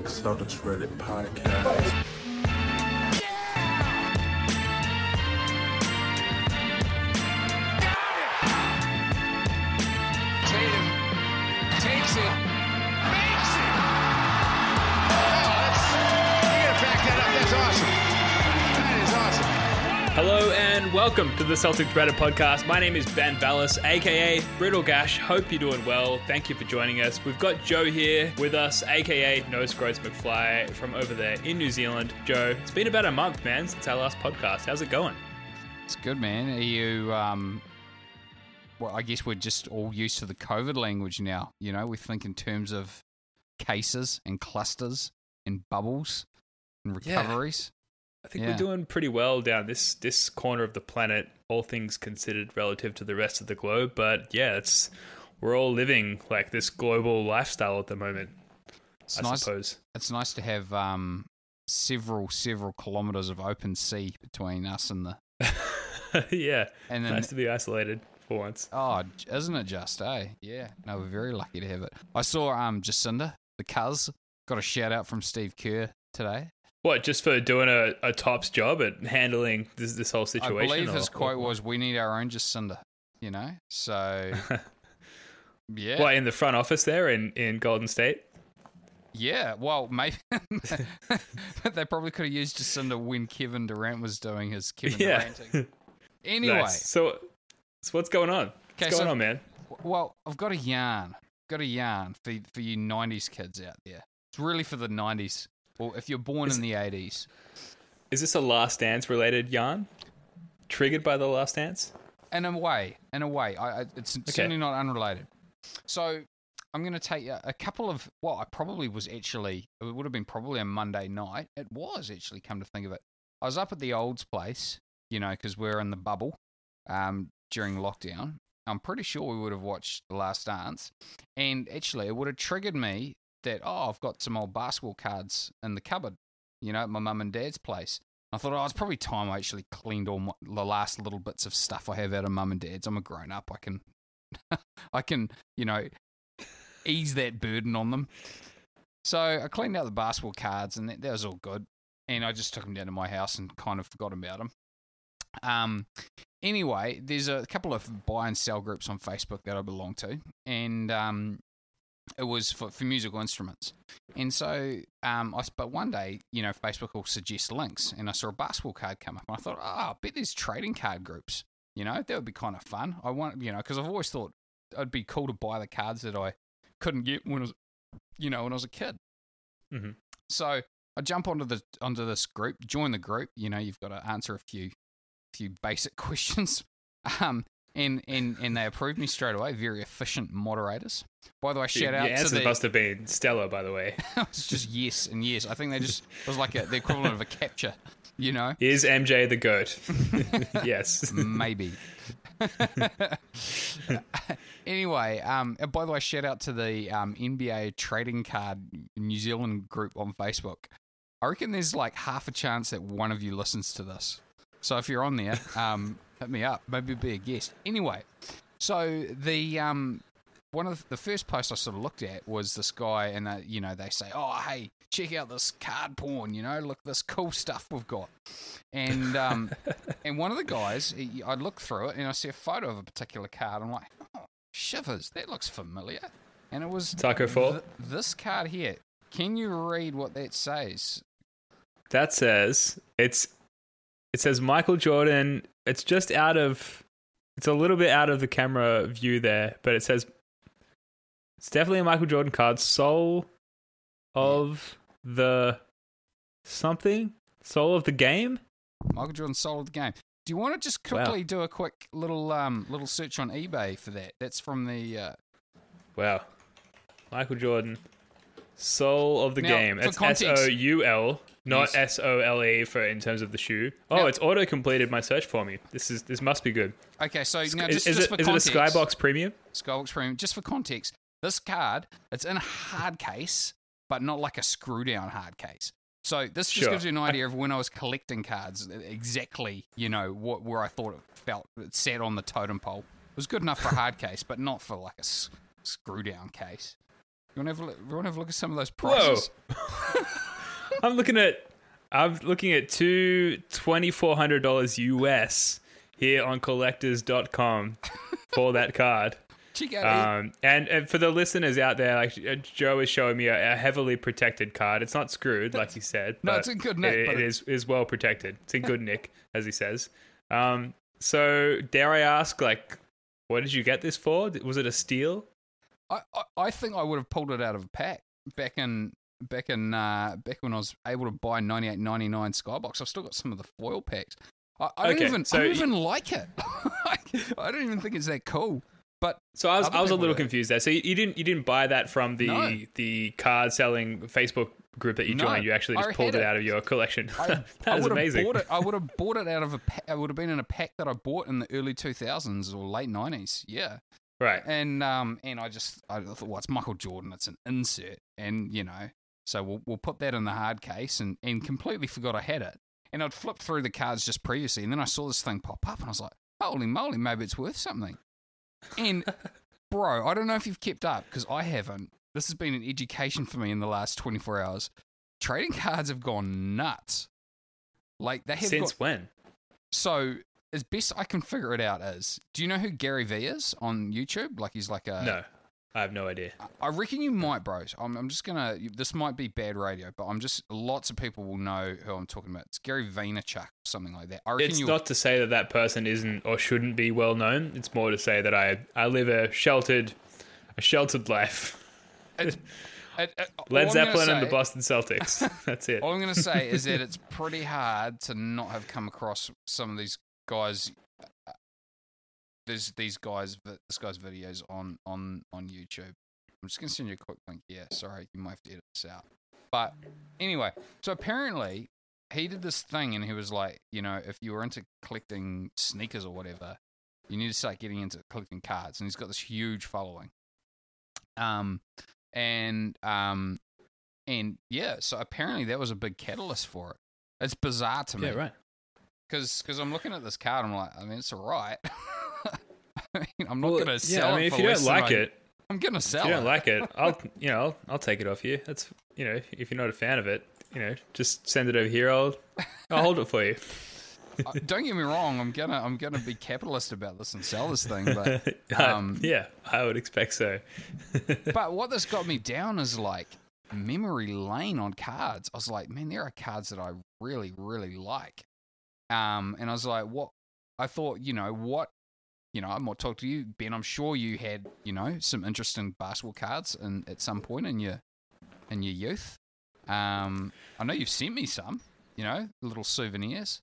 Celtics Reddit podcast. Tatum takes it, makes it. Oh, that's, you gotta back that up. That's awesome. That is awesome. Hello and welcome to the Celtics Reddit podcast. My name is Ben Vallis, aka Brittle Gash. Hope you're doing well. Thank you for joining us. We've got Joe here with us, aka Nose Gross McFly from over there in New Zealand. Joe, it's been about a month, man, since our last podcast. How's it going? It's good, man. Are you? Um, well, I guess we're just all used to the COVID language now. You know, we think in terms of cases and clusters and bubbles and recoveries. I think Yeah. we're doing pretty well down this this corner of the planet, all things considered relative to the rest of the globe. But yeah, it's we're all living like this global lifestyle at the moment. It's I nice. suppose. It's nice to have um, several, several kilometers of open sea between us and the. yeah, And then nice to be isolated for once. Oh, isn't it just, eh? Yeah. No, we're very lucky to have it. I saw um Jacinda, the cuz, got a shout out from Steve Kerr today. What, just for doing a, a tops job at handling this this whole situation? I believe or- his quote or- was, "We need our own Jacinda," you know. So, yeah, What in the front office there in, in Golden State? yeah. Well, maybe they probably could have used Jacinda when Kevin Durant was doing his Kevin Yeah. Duranting. Anyway, Nice. So, so what's going on? What's going so- on, man? well, I've got a yarn. Got a yarn for for you '90s kids out there. It's really for the '90s. Well, if you're born in the '80s, Is this a Last Dance related yarn? Triggered by the Last Dance? in a way, in a way, I, it's certainly not unrelated. So I'm going to take a, a couple of. Well, I probably was actually. It would have been probably a Monday night. It was actually. Come to think of it, I was up at the Olds place, you know, because we're in the bubble um, during lockdown. I'm pretty sure we would have watched The Last Dance, and actually, it would have triggered me that oh, I've got some old basketball cards in the cupboard, you know, at my mum and dad's place. I thought, oh, it's probably time I actually cleaned all my, the last little bits of stuff I have out of mum and dad's. I'm a grown up. I can, I can, you know, ease that burden on them. So I cleaned out the basketball cards, and that, that was all good. And I just took them down to my house and kind of forgot about them. Um, anyway, there's a couple of buy and sell groups on Facebook that I belong to, and um, it was for, for musical instruments. And so, um, I but one day, you know, Facebook will suggest links, and I saw a basketball card come up, and I thought, oh, I bet there's trading card groups. You know, that would be kind of fun. I want, you know, because I've always thought it'd be cool to buy the cards that I couldn't get when I was, you know, when I was a kid. Mhm. So I jump onto the onto this group, join the group. You know, you've got to answer a few few basic questions. Um, and, and, and they approved me straight away. Very efficient moderators. By the way, shout Your out to the must have been stellar, by the way. it's just yes and yes. I think they just it was like a, the equivalent of a captcha. You know, Is MJ the GOAT? yes. maybe. anyway, um, and by the way, shout out to the um, NBA trading card New Zealand group on Facebook. I reckon there's like half a chance that one of you listens to this. So if you're on there, um, hit me up. Maybe be a guest. Anyway, so the um, one of the first posts I sort of looked at was this guy, and uh, you know they say, "Oh, hey, check out this card porn. You know, look this cool stuff we've got." And um, and one of the guys, I look through it and I see a photo of a particular card. I'm like, "Oh, shivers, that looks familiar." And it was Taco Fall? th- this card here. Can you read what that says? That says it's it says Michael Jordan. It's just out of it's a little bit out of the camera view there, but it says it's definitely a Michael Jordan card. Soul of the something. Soul of the game. Michael Jordan soul of the game. Do you want to just Wow. quickly do a quick little um little search on eBay for that? That's from the uh, Wow. Michael Jordan. Soul of the Now, game. It's S O U L, not S O L E for in terms of the shoe. Oh, Now- it's auto completed my search for me. This is this must be good. Okay, so now is just, is just it for is it a context, Skybox Premium? Skybox Premium. Just for context, this card it's in a hard case, but not like a screw down hard case. So this just Sure. gives you an idea of when I was collecting cards, exactly you know what where I thought it felt it sat on the totem pole. It was good enough for a hard case, but not for like a s- screw down case. You want to have a look, you want to have a look at some of those prices? I'm looking at I'm looking at two twenty four hundred dollars US here on collectors.com for that card. Check out it. Um, and, and for the listeners out there, like uh, Joe is showing me a, a heavily protected card. It's not screwed, like he said. No, but it's in good nick, it it- is is well protected. It's in good nick, as he says. Um, so dare I ask, like, what did you get this for? Was it a steal? I, I, I think I would have pulled it out of a pack back in back in uh, back when I was able to buy ninety eight ninety nine Skybox. I've still got some of the foil packs. I, I don't even so I don't even like it. I don't even think it's that cool. But So I was I was a little confused there. So you, you didn't you didn't buy that from the No. the card selling Facebook group that you No, joined. You actually I just pulled it it. out of your collection. I, I that is would amazing. bought it. I would have bought it out of a. Pa- I would have been in a pack that I bought in the early two thousands or late nineties. Yeah. Right. and um and I just I thought well it's Michael Jordan it's an insert and you know so we'll we'll put that in the hard case and and completely forgot I had it. And I'd flipped through the cards just previously and then I saw this thing pop up and I was like holy moly maybe it's worth something. And bro I don't know if you've kept up because I haven't. This has been an education for me in the last 24 hours. Trading cards have gone nuts. Like they have Since got, when? so as best I can figure it out is do you know who Gary Vee is on YouTube? Like he's like a no, I have no idea. I reckon you might, bros. I'm, I'm just gonna. This might be bad radio, but I'm just. Lots of people will know who I'm talking about. It's Gary Vaynerchuk, something like that. I reckon It's you. not to say that that person isn't or shouldn't be well known. It's more to say that I I live a sheltered a sheltered life. It's, it, it, uh, uh, Led I'm gonna Zeppelin and the Boston Celtics. That's it. All I'm going to say is that it's pretty hard to not have come across some of these guys. There's these guys, this guy's videos on on on YouTube. I'm just going to send you a quick link. Yeah, sorry, you might have to edit this out. But anyway, so apparently he did this thing, and he was like, you know, if you were into collecting sneakers or whatever, you need to start getting into collecting cards. And he's got this huge following. Um, and um, and yeah, so apparently that was a big catalyst for it. It's bizarre to me. Yeah, right. Because I'm looking at this card, I'm like, I mean, it's all right. I I'm not Well, going to sell. yeah, I mean, it if you don't like I- it, I'm going to sell if you don't it. like it, I'll you know I'll, I'll take it off you. That's you know if you're not a fan of it, you know just send it over here. I'll I'll hold it for you. Uh, don't get me wrong. I'm gonna I'm gonna be capitalist about this and sell this thing, but um, yeah, I would expect so. but what this got me down is like memory lane on cards. I was like, man, there are cards that I really, really like. Um, and I was like, what? I thought, you know, what? You know, I might talk to you, Ben. I'm sure you had, you know, some interesting basketball cards, and at some point in your in your youth. Um, I know you've sent me some, you know, little souvenirs.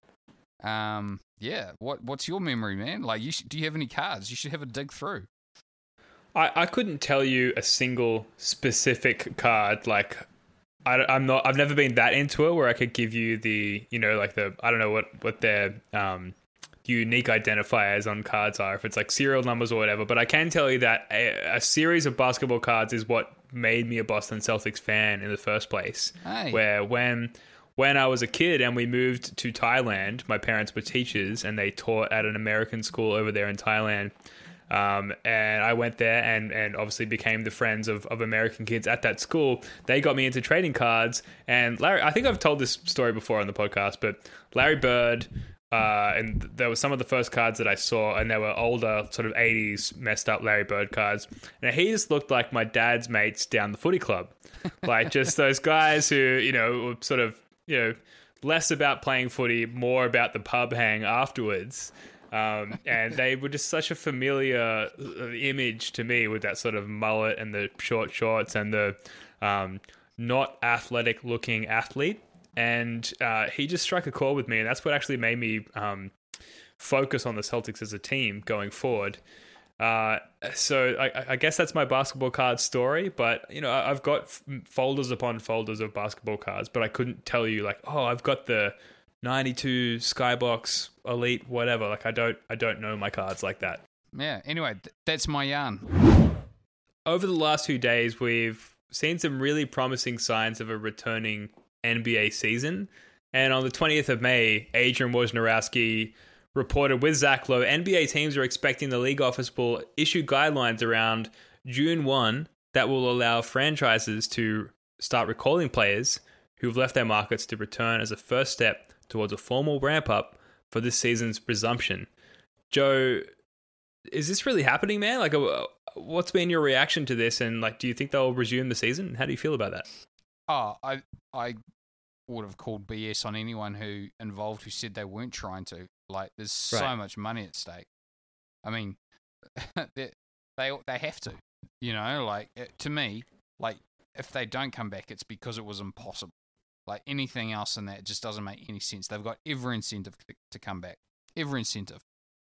Um, yeah. What What's your memory, man? Like, you sh- do you have any cards? You should have a dig through. I, I couldn't tell you a single specific card. Like, I, am not. I've never been that into it where I could give you the, you know, like the. I don't know what what their um, unique identifiers on cards are. If it's like serial numbers or whatever. But I can tell you that a, a series of basketball cards is what made me a Boston Celtics fan in the first place. Where when when I was a kid and we moved to Thailand, my parents were teachers and they taught at an American school over there in Thailand. Um, and I went there and, and obviously became the friends of, of American kids at that school. They got me into trading cards. And Larry, I think I've told this story before on the podcast, but Larry Bird uh, and there were some of the first cards that I saw, and they were older, sort of '80s messed up Larry Bird cards. And he just looked like my dad's mates down the footy club, like just those guys who you know were sort of you know less about playing footy, more about the pub hang afterwards. Um, and they were just such a familiar uh, image to me with that sort of mullet and the short shorts and the um, not athletic looking athlete and uh, he just struck a chord with me, and that's what actually made me um, focus on the Celtics as a team going forward. Uh, so I, I, guess that's my basketball card story. But you know, I've got f- folders upon folders of basketball cards, but I couldn't tell you like, oh, I've got the '92 Skybox Elite, whatever. Like, I don't, I don't know my cards like that. Yeah. Anyway, th- that's my yarn. Over the last few days, we've seen some really promising signs of a returning NBA season. And on the 20th of May, Adrian Wojnarowski reported with Zach Lowe, NBA teams are expecting the league office will issue guidelines around June 1 that will allow franchises to start recalling players who've left their markets to return as a first step towards a formal ramp up for this season's resumption. Joe, is this really happening, man? Like, uh, what's been your reaction to this? And like, do you think they'll resume the season? How do you feel about that? Oh, I I would have called BS on anyone who involved who said they weren't trying to. Like, there's right. so much money at stake. I mean, they they they have to. You know, like it, to me, like if they don't come back, it's because it was impossible. Like anything else in that just doesn't make any sense. They've got every incentive to, to come back, every incentive.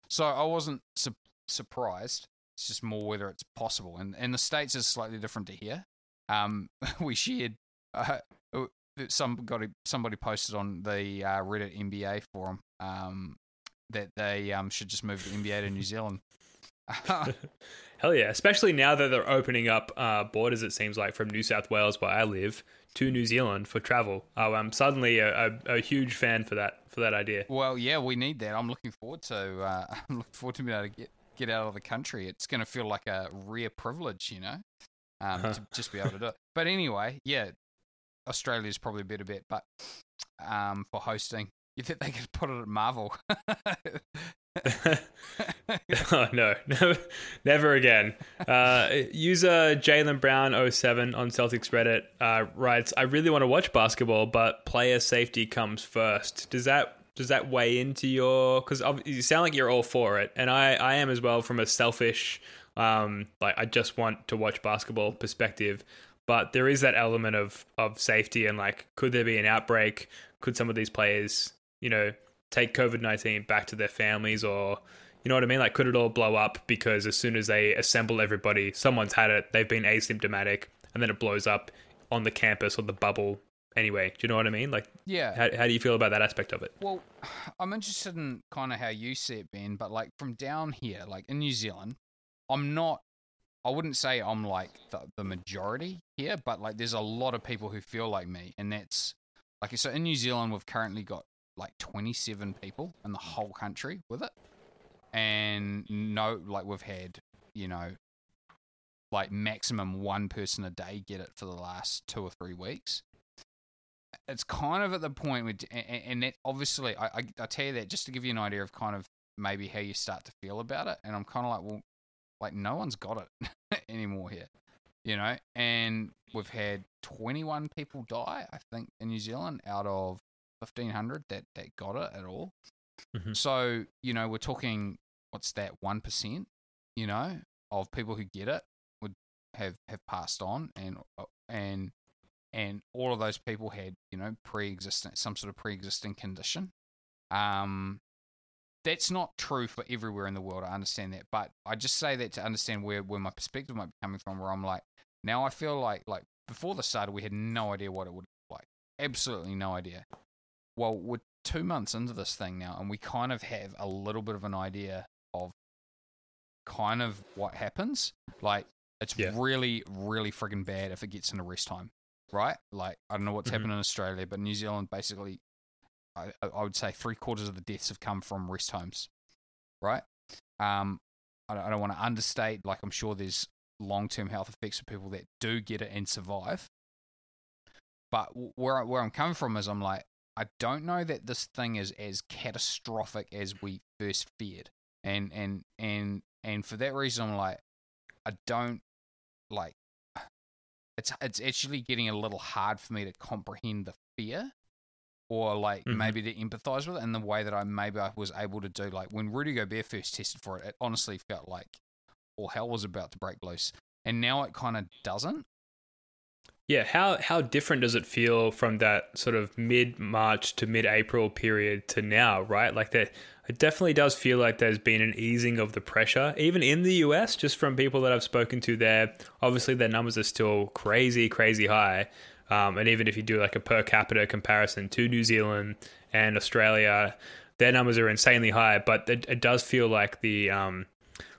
So I wasn't su- surprised. It's just more whether it's possible. And and the states is slightly different to here. Um, we shared uh, somebody somebody posted on the uh, Reddit NBA forum um, that they um, should just move the NBA to New Zealand. Hell yeah! Especially now that they're opening up uh, borders, it seems like from New South Wales, where I live, to New Zealand for travel. Oh, I'm suddenly a, a, a, huge fan for that for that idea. Well, yeah, we need that. I'm looking forward to. Uh, I'm looking forward to being able to get get out of the country. It's going to feel like a rare privilege, you know, um, uh-huh. to just be able to do it. But anyway, yeah, Australia's probably a better bet, but um, for hosting, you think they could put it at Marvel? oh no, never, again. Uh, user Jalen Brown 07 on Celtics Reddit uh, writes, "I really want to watch basketball, but player safety comes first. Does that does that weigh into your? Because you sound like you're all for it, and I I am as well from a selfish." Um, like I just want to watch basketball perspective but there is that element of of safety and like could there be an outbreak? Could some of these players you know take covid-19 back to their families or you know what i mean? Like could it all blow up because as soon as they assemble everybody someone's had it they've been asymptomatic and then it blows up on the campus or the bubble anyway. Do you know what i mean? Like yeah. how, how do you feel about that aspect of it? Well i'm interested in kind of how you see it ben but like from down here like in new zealand i'm not I wouldn't say I'm like the, the majority here, but like there's a lot of people who feel like me, and that's like so in New Zealand we've currently got like 27 people in the whole country with it, and no, like we've had you know like maximum one person a day get it for the last two or three weeks. It's kind of at the point where, and that obviously, I, I, I tell you that just to give you an idea of kind of maybe how you start to feel about it. And I'm kind of like, well, like no one's got it anymore here, you know. And we've had 21 people die, I think, in New Zealand out of 1500 that that got it at all. Mm-hmm. So you know, we're talking what's that one percent, you know, of people who get it would have have passed on, and uh, and and all of those people had you know pre-existing some sort of pre-existing condition. Um, that's not true for everywhere in the world. I understand that, but I just say that to understand where where my perspective might be coming from. Where I'm like, now I feel like like before the started, we had no idea what it would look like. Absolutely no idea. Well, we're two months into this thing now, and we kind of have a little bit of an idea of kind of what happens. Like, it's yeah. really, really frigging bad if it gets into rest time, right? Like, I don't know what's mm-hmm. happened in Australia, but New Zealand basically I, I would say three quarters of the deaths have come from rest homes, right? Um, I don't, I don't want to understate. Like I'm sure there's long term health effects for people that do get it and survive. But where where I'm coming from is I'm like I don't know that this thing is as catastrophic as we first feared, and and and and for that reason, I'm like, I don't like. It's it's actually getting a little hard for me to comprehend the fear, or like Mhm. maybe to empathize with it and the way that I maybe I was able to do. Like when Rudy Gobert first tested for it, it honestly felt like all hell was about to break loose, and now it kind of doesn't. Yeah, how how different does it feel from that sort of mid March to mid April period to now, right? Like that it definitely does feel like there's been an easing of the pressure, even in the US, just from people that I've spoken to there. Obviously their numbers are still crazy, crazy high. Um, and even if you do like a per capita comparison to New Zealand and Australia, their numbers are insanely high. But it, it does feel like the um,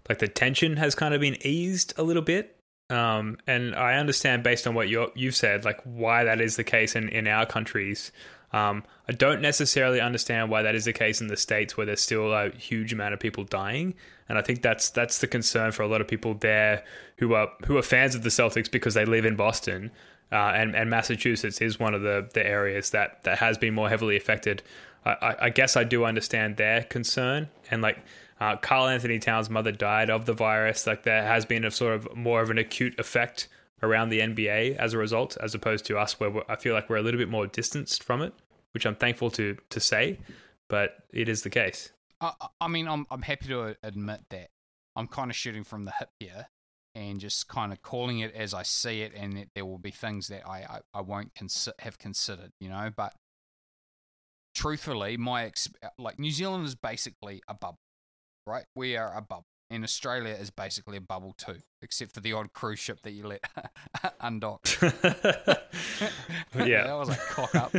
like the tension has kind of been eased a little bit. Um, and I understand based on what you you've said, like why that is the case in, in our countries. Um, I don't necessarily understand why that is the case in the states where there's still a huge amount of people dying, and I think that's that's the concern for a lot of people there who are who are fans of the Celtics because they live in Boston, uh, and and Massachusetts is one of the the areas that that has been more heavily affected. I, I, guess I do understand their concern, and like uh, Karl-Anthony Towns' mother died of the virus. Like there has been a sort of more of an acute effect around the NBA as a result, as opposed to us, where I feel like we're a little bit more distanced from it, which I'm thankful to to say, but it is the case. I- I mean, I'm I'm happy to admit that I'm kind of shooting from the hip here, and just kind of calling it as I see it, and that there will be things that I I, I won't consi- have considered, you know. But truthfully, my ex- like New Zealand is basically a bubble, right? We are a bubble, and Australia is basically a bubble too, except for the odd cruise ship that you let undock. Yeah. that was a cock up.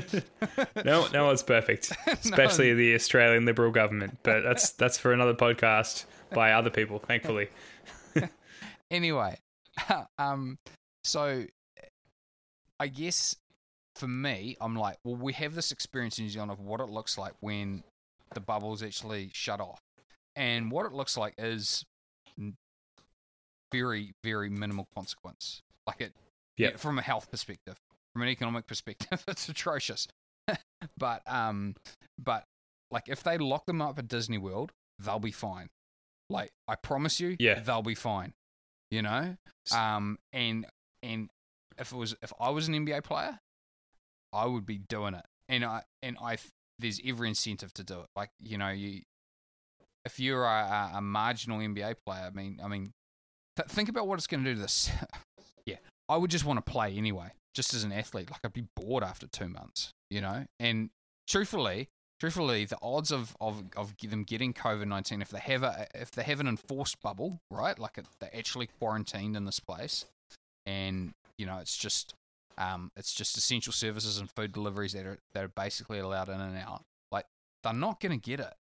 no, no one's perfect, especially the Australian Liberal government. But that's that's for another podcast by other people, thankfully. Anyway, um, so I guess for me, I'm like, well, we have this experience in New Zealand of what it looks like when the bubbles actually shut off, and what it looks like is very, very minimal consequence. Like it, Yep. from a health perspective, from an economic perspective, it's atrocious. but um, but like if they lock them up at Disney World, they'll be fine. Like I promise you, Yeah. they'll be fine. You know, um, and and if it was if I was an NBA player, I would be doing it, and I and I there's every incentive to do it. Like you know, you if you're a, a, marginal NBA player, I mean, I mean, th- think about what it's going to do to this. yeah, I would just want to play anyway, just as an athlete. Like I'd be bored after two months, you know. And truthfully, truthfully, the odds of of, of them getting COVID nineteen if they have a if they have an enforced bubble, right? Like it, they're actually quarantined in this place, and you know, it's just um, it's just essential services and food deliveries that are that are basically allowed in and out. Like they're not to get it.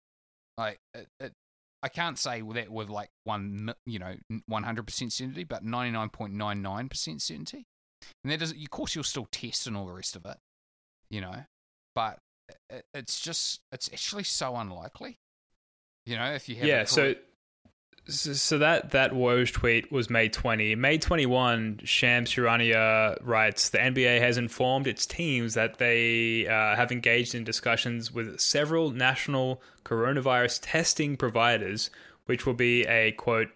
Like it, it, I can't say that with like one you know one hundred percent certainty, but ninety nine point nine nine percent certainty. And that does, of course, you'll still test and all the rest of it, you know. But it's just it's actually so unlikely, you know. If you have yeah, so so that that Woj tweet was May 20. May 21, Shams Charania writes the NBA has informed its teams that they uh, have engaged in discussions with several national coronavirus testing providers, which will be a quote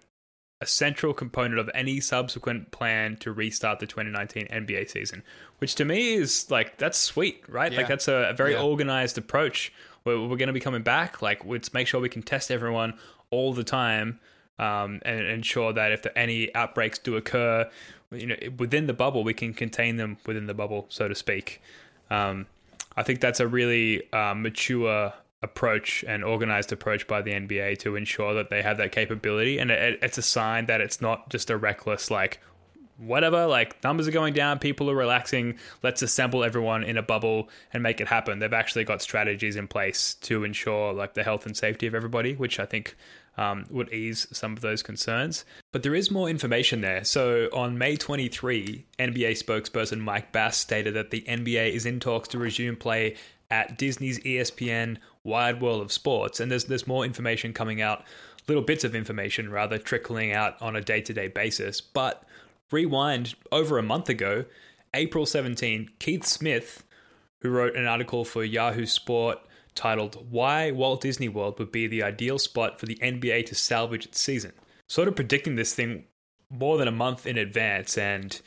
a central component of any subsequent plan to restart the 2019 NBA season. Which to me is like that's sweet, right? Yeah. Like that's a, a very Yeah. organized approach. We're, we're going to be coming back. Like let's make sure we can test everyone all the time um, and ensure that if any outbreaks do occur, you know, within the bubble, we can contain them within the bubble, so to speak. Um, I think that's a really uh, mature approach and organized approach by the NBA to ensure that they have that capability, and it, it's a sign that it's not just a reckless like whatever like numbers are going down people are relaxing let's assemble everyone in a bubble and make it happen. They've actually got strategies in place to ensure like the health and safety of everybody which i think um, would ease some of those concerns. But there is more information there. So on may 23 nba spokesperson mike bass stated that the nba is in talks to resume play at disney's espn wide world of sports and there's there's more information coming out little bits of information rather trickling out on a day-to-day basis but rewind over a month ago, April 17, Keith Smith, who wrote an article for Yahoo Sport titled Why Walt Disney World Would Be the Ideal Spot for the NBA to Salvage Its Season. Sort of predicting this thing more than a month in advance. And,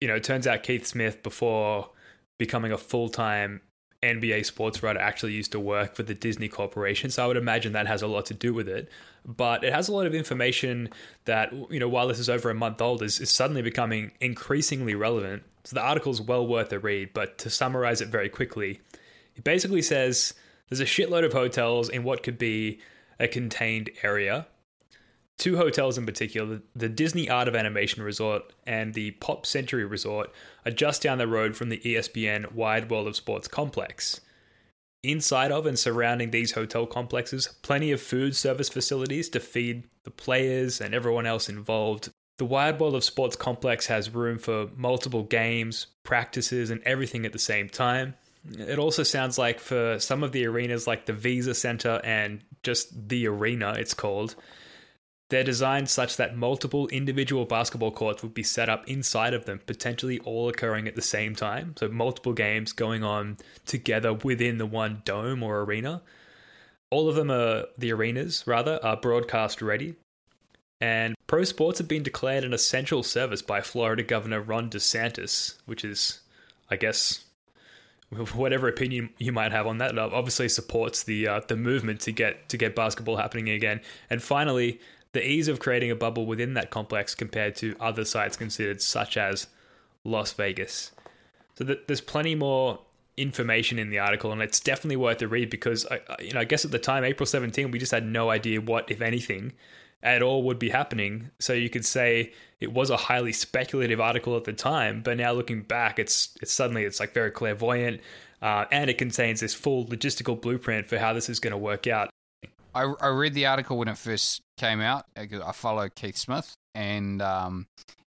you know, it turns out Keith Smith, before becoming a full time NBA sports writer, actually used to work for the Disney Corporation. So I would imagine that has a lot to do with it. But it has a lot of information that, you know, while this is over a month old, is, is suddenly becoming increasingly relevant. So the article's well worth a read. But to summarize it very quickly, it basically says there's a shitload of hotels in what could be a contained area. Two hotels in particular, the Disney Art of Animation Resort and the Pop Century Resort, are just down the road from the ESPN Wide World of Sports complex. Inside of and surrounding these hotel complexes, plenty of food service facilities to feed the players and everyone else involved. The Wide World of Sports complex has room for multiple games, practices, and everything at the same time. It also sounds like for some of the arenas, like the Visa Center and just the arena, it's called, they're designed such that multiple individual basketball courts would be set up inside of them, potentially all occurring at the same time. So, multiple games going on together within the one dome or arena. All of them are, the arenas rather, are broadcast ready. And pro sports have been declared an essential service by Florida Governor Ron DeSantis, which is, I guess, whatever opinion you might have on that, obviously supports the uh, the movement to get to get basketball happening again. And finally, the ease of creating a bubble within that complex compared to other sites considered, such as Las Vegas. So th- there's plenty more information in the article, and it's definitely worth a read because I, you know I guess at the time, April 17, we just had no idea what, if anything, at all would be happening. So you could say it was a highly speculative article at the time, but now looking back, it's it's suddenly it's like very clairvoyant, uh, and it contains this full logistical blueprint for how this is going to work out. I, I read the article when it first came out. I follow Keith Smith, and um,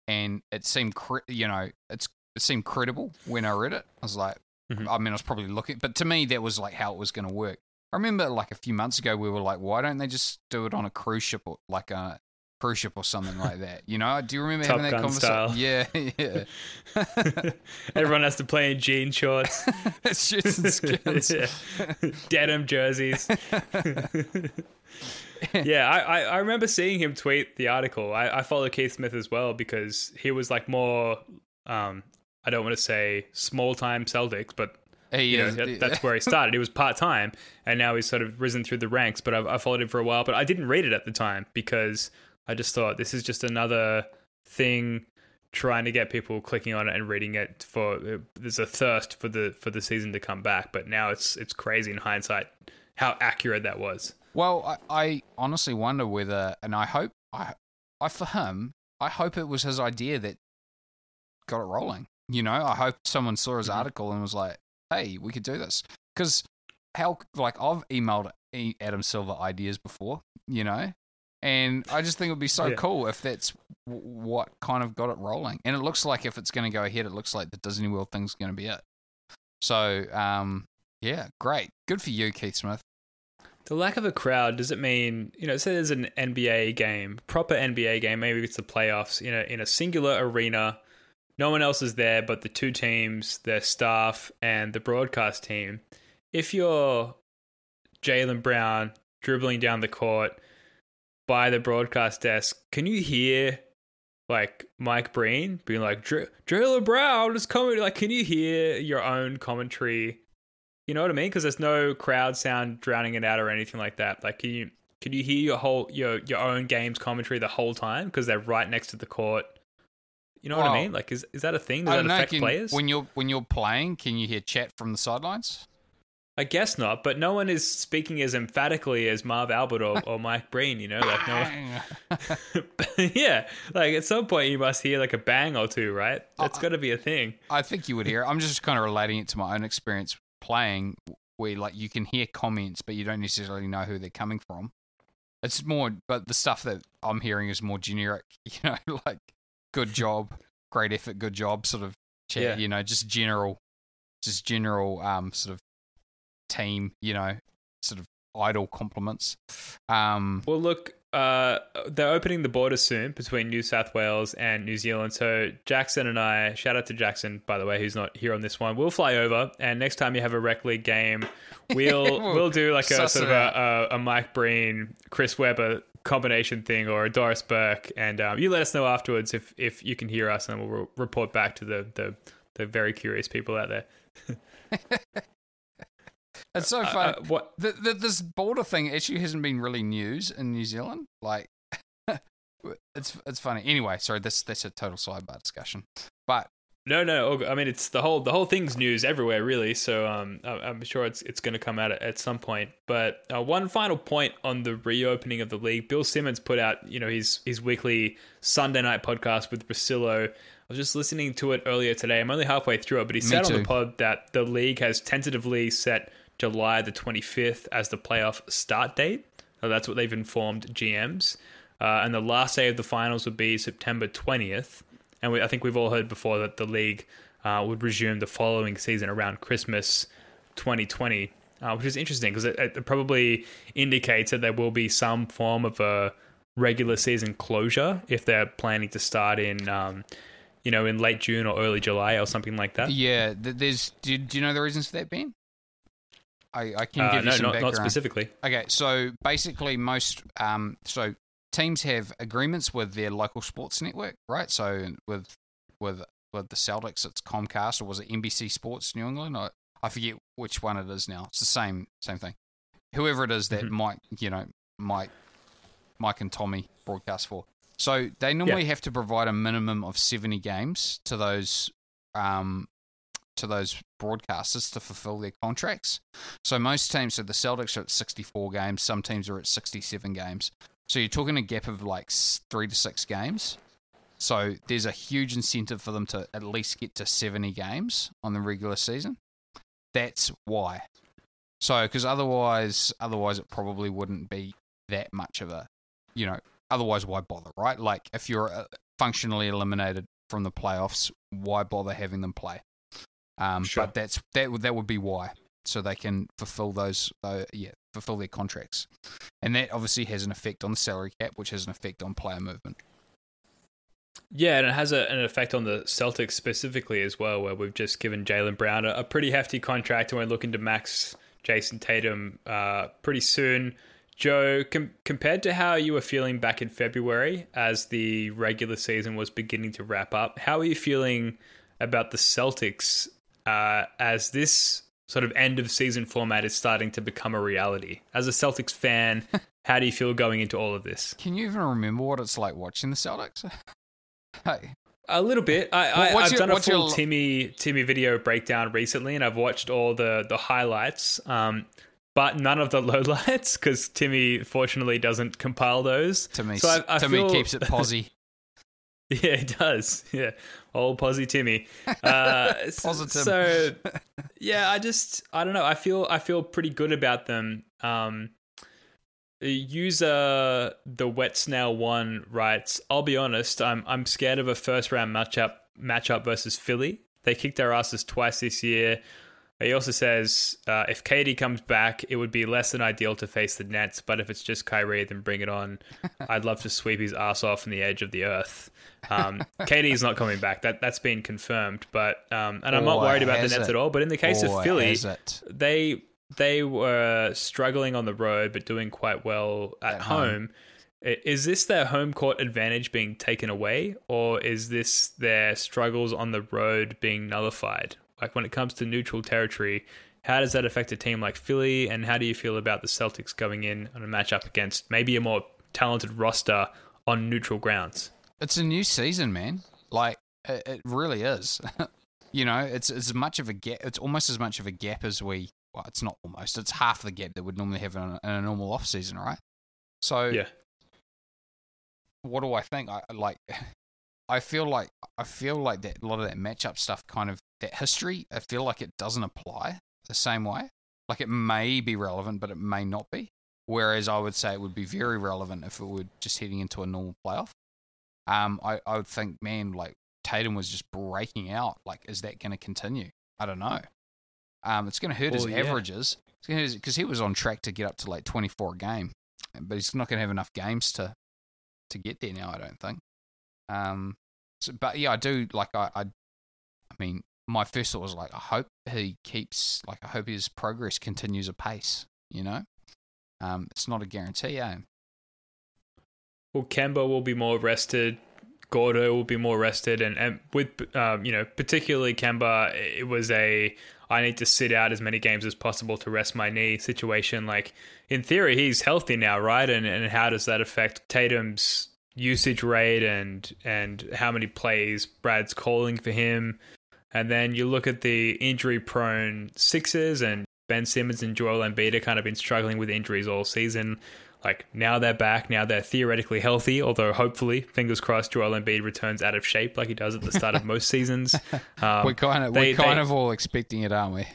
and it seemed cre- you know it's it seemed credible when I read it. I was like, mm-hmm. I mean, I was probably looking, but to me, that was like how it was going to work. I remember like a few months ago, we were like, why don't they just do it on a cruise ship or like a cruise ship or something like that? You know, do you remember Top having that conversation? Yeah, yeah. Everyone has to play in jean shorts, shirts and skins, yeah. denim jerseys. yeah, I, I, I, remember seeing him tweet the article. I, I follow Keith Smith as well because he was like more, um, I don't want to say small time Celtics, but he you know, that's where he started. He was part time, and now he's sort of risen through the ranks. But I've, I followed him for a while, but I didn't read it at the time because I just thought this is just another thing trying to get people clicking on it and reading it for there's a thirst for the for the season to come back but now it's it's crazy in hindsight how accurate that was well i, I honestly wonder whether and i hope i i for him i hope it was his idea that got it rolling you know i hope someone saw his mm-hmm. article and was like hey, we could do this. Because how, like, I've emailed Adam Silver ideas before, you know, and I just think it would be so yeah. cool if that's w- what kind of got it rolling. And it looks like if it's going to go ahead, it looks like the Disney World thing's going to be it. So, um, yeah, great. Good for you, Keith Smith. The lack of a crowd does it mean you know? Say there's an NBA game, proper NBA game. Maybe it's the playoffs. You know, in a singular arena no one else is there but the two teams, their staff, and the broadcast team. If you're Jaylen Brown dribbling down the court by the broadcast desk, can you hear like Mike Breen being like, Jaylen Brown is coming? Like, can you hear your own commentary? You know what I mean? Because there's no crowd sound drowning it out or anything like that. Like, can you can you hear your whole your your own game's commentary the whole time because they're right next to the court? You know well, what I mean? Like, is is that a thing? Does that know, affect can, players? When you're when you're playing, can you hear chat from the sidelines? I guess not, but no one is speaking as emphatically as Marv Albert or, or Mike Breen. You know, like no. one... yeah, like at some point you must hear like a bang or two, right? That's got to be a thing. I think you would hear. I'm just kind of relating it to my own experience playing, where like you can hear comments, but you don't necessarily know who they're coming from. It's more, but the stuff that I'm hearing is more generic. You know, like good job, great effort, good job, sort of, chat, yeah. you know, just general, just general, um, sort of team, you know, sort of idle compliments. Um, well, look, uh, they're opening the border soon between New South Wales and New Zealand. So Jackson and I, shout out to Jackson, by the way, who's not here on this one. We'll fly over, and next time you have a rec league game, we'll We'll we'll do like a sort of a, a, a Mike Breen, Chris Webber combination thing, or a Doris Burke, and um, you let us know afterwards if if you can hear us, and we'll re- report back to the the the very curious people out there. It's so Uh, fun. uh, what? the, the, this border thing actually hasn't been really news in New Zealand. Like, it's it's funny. Anyway, sorry, this that's a total sidebar discussion. But No, no. I mean, it's the whole the whole thing's news everywhere, really. So um, I'm sure it's it's going to come out at, at some point. But uh, one final point on the reopening of the league: Bill Simmons put out, you know, his his weekly Sunday night podcast with Russillo. I was just listening to it earlier today. I'm only halfway through it, but he said on the pod that the league has tentatively set July the 25th as the playoff start date. So that's what they've informed GMs. Uh, and the last day of the finals would be September 20th. And we, I think we've all heard before that the league uh, would resume the following season around Christmas 2020, uh, which is interesting because it, it probably indicates that there will be some form of a regular season closure if they're planning to start in, um, you know, in late June or early July or something like that. yeah, there's. Do, do you know the reasons for that, Ben? I, I can Uh, give you no, some not, background. not specifically. Okay, so basically, most um, so teams have agreements with their local sports network, right? So with with with the Celtics, it's Comcast, or was it NBC Sports New England? I, I forget which one it is now. It's the same same thing. Whoever it is that Mhm. Mike, you know, Mike, Mike and Tommy broadcast for. So they normally have to provide a minimum of seventy games to those um, to those broadcasters to fulfill their contracts. So most teams, so the Celtics are at 64 games, some teams are at 67 games. So you're talking a gap of like three to six games. So there's a huge incentive for them to at least get to 70 games on the regular season. That's why. So because otherwise, otherwise it probably wouldn't be that much of a, you know, otherwise why bother, right? Like if you're uh, functionally eliminated from the playoffs, why bother having them play? Um, Sure. But that's that. would- That would be why, so they can fulfill those. Uh, yeah, fulfill their contracts, and that obviously has an effect on the salary cap, which has an effect on player movement. Yeah, and it has a, an effect on the Celtics specifically as well, where we've just given Jaylen Brown a, a pretty hefty contract, and we're looking to max Jayson Tatum uh, pretty soon. Joe, com- compared to how you were feeling back in February as the regular season was beginning to wrap up, how are you feeling about the Celtics uh, as this sort of end of season format is starting to become a reality? As a Celtics fan, how do you feel going into all of this? Can you even remember what it's like watching the Celtics? hey, A little bit. I, I, I've your- done a what's your full Timmy Timmy video breakdown recently, and I've watched all the the highlights, um, but none of the lowlights because Timmy fortunately doesn't compile those. Timmy, So I- I Timmy feel- keeps it posy. Yeah, it does. Yeah, old Posy Timmy. Uh, Positive. So, yeah, I just I don't know. I feel I feel pretty good about them. Um, user the wet snail one writes. I'll be honest. I'm I'm scared of a first round matchup matchup versus Philly. They kicked their asses twice this year. He also says uh, if Katie comes back, it would be less than ideal to face the Nets. But if it's just Kyrie, then bring it on. I'd love to sweep his ass off from the edge of the earth. Um, Katie is not coming back. That that's been confirmed. But um, and I'm not worried about the Nets it? at all. But in the case Or of Philly, they they were struggling on the road but doing quite well at, At home. home. Is this their home court advantage being taken away, or is this their struggles on the road being nullified? Like when it comes to neutral territory, how does that affect a team like Philly, and how do you feel about the Celtics going in on a matchup against maybe a more talented roster on neutral grounds? It's a new season, man. Like it, it really is. you know, it's as much of a gap. It's almost as much of a gap as we. Well, it's not almost. It's half the gap that we'd normally have in a, in a normal off season, right? So Yeah. what do I think? I like. I feel like I feel like that a lot of that matchup stuff, kind of that history. I feel like it doesn't apply the same way. Like it may be relevant, but it may not be. Whereas I would say it would be very relevant if it were just heading into a normal playoff. Um, I, I would think, man, like Tatum was just breaking out. Like, is that going to continue? I don't know. Um, it's going to hurt his yeah. averages because he was on track to get up to like 24 a game but he's not going to have enough games to to get there now. I don't think. Um, so, but yeah, I do like I, I. I mean, my first thought was like, I hope he keeps like I hope his progress continues apace. You know, um, it's not a guarantee, eh? Well, Kemba will be more rested. Gordo will be more rested, and and with um, you know particularly Kemba, it was a I need to sit out as many games as possible to rest my knee situation. Like in theory, he's healthy now, right? And and how does that affect Tatum's usage rate and and how many plays Brad's calling for him? And then you look at the injury prone Sixers and Ben Simmons and Joel Embiid have kind of been struggling with injuries all season. Like now they're back, now they're theoretically healthy, although hopefully, fingers crossed, Joel Embiid returns out of shape like he does at the start of most seasons. Um, we're kind of they, we're kind they, of all expecting it, aren't we?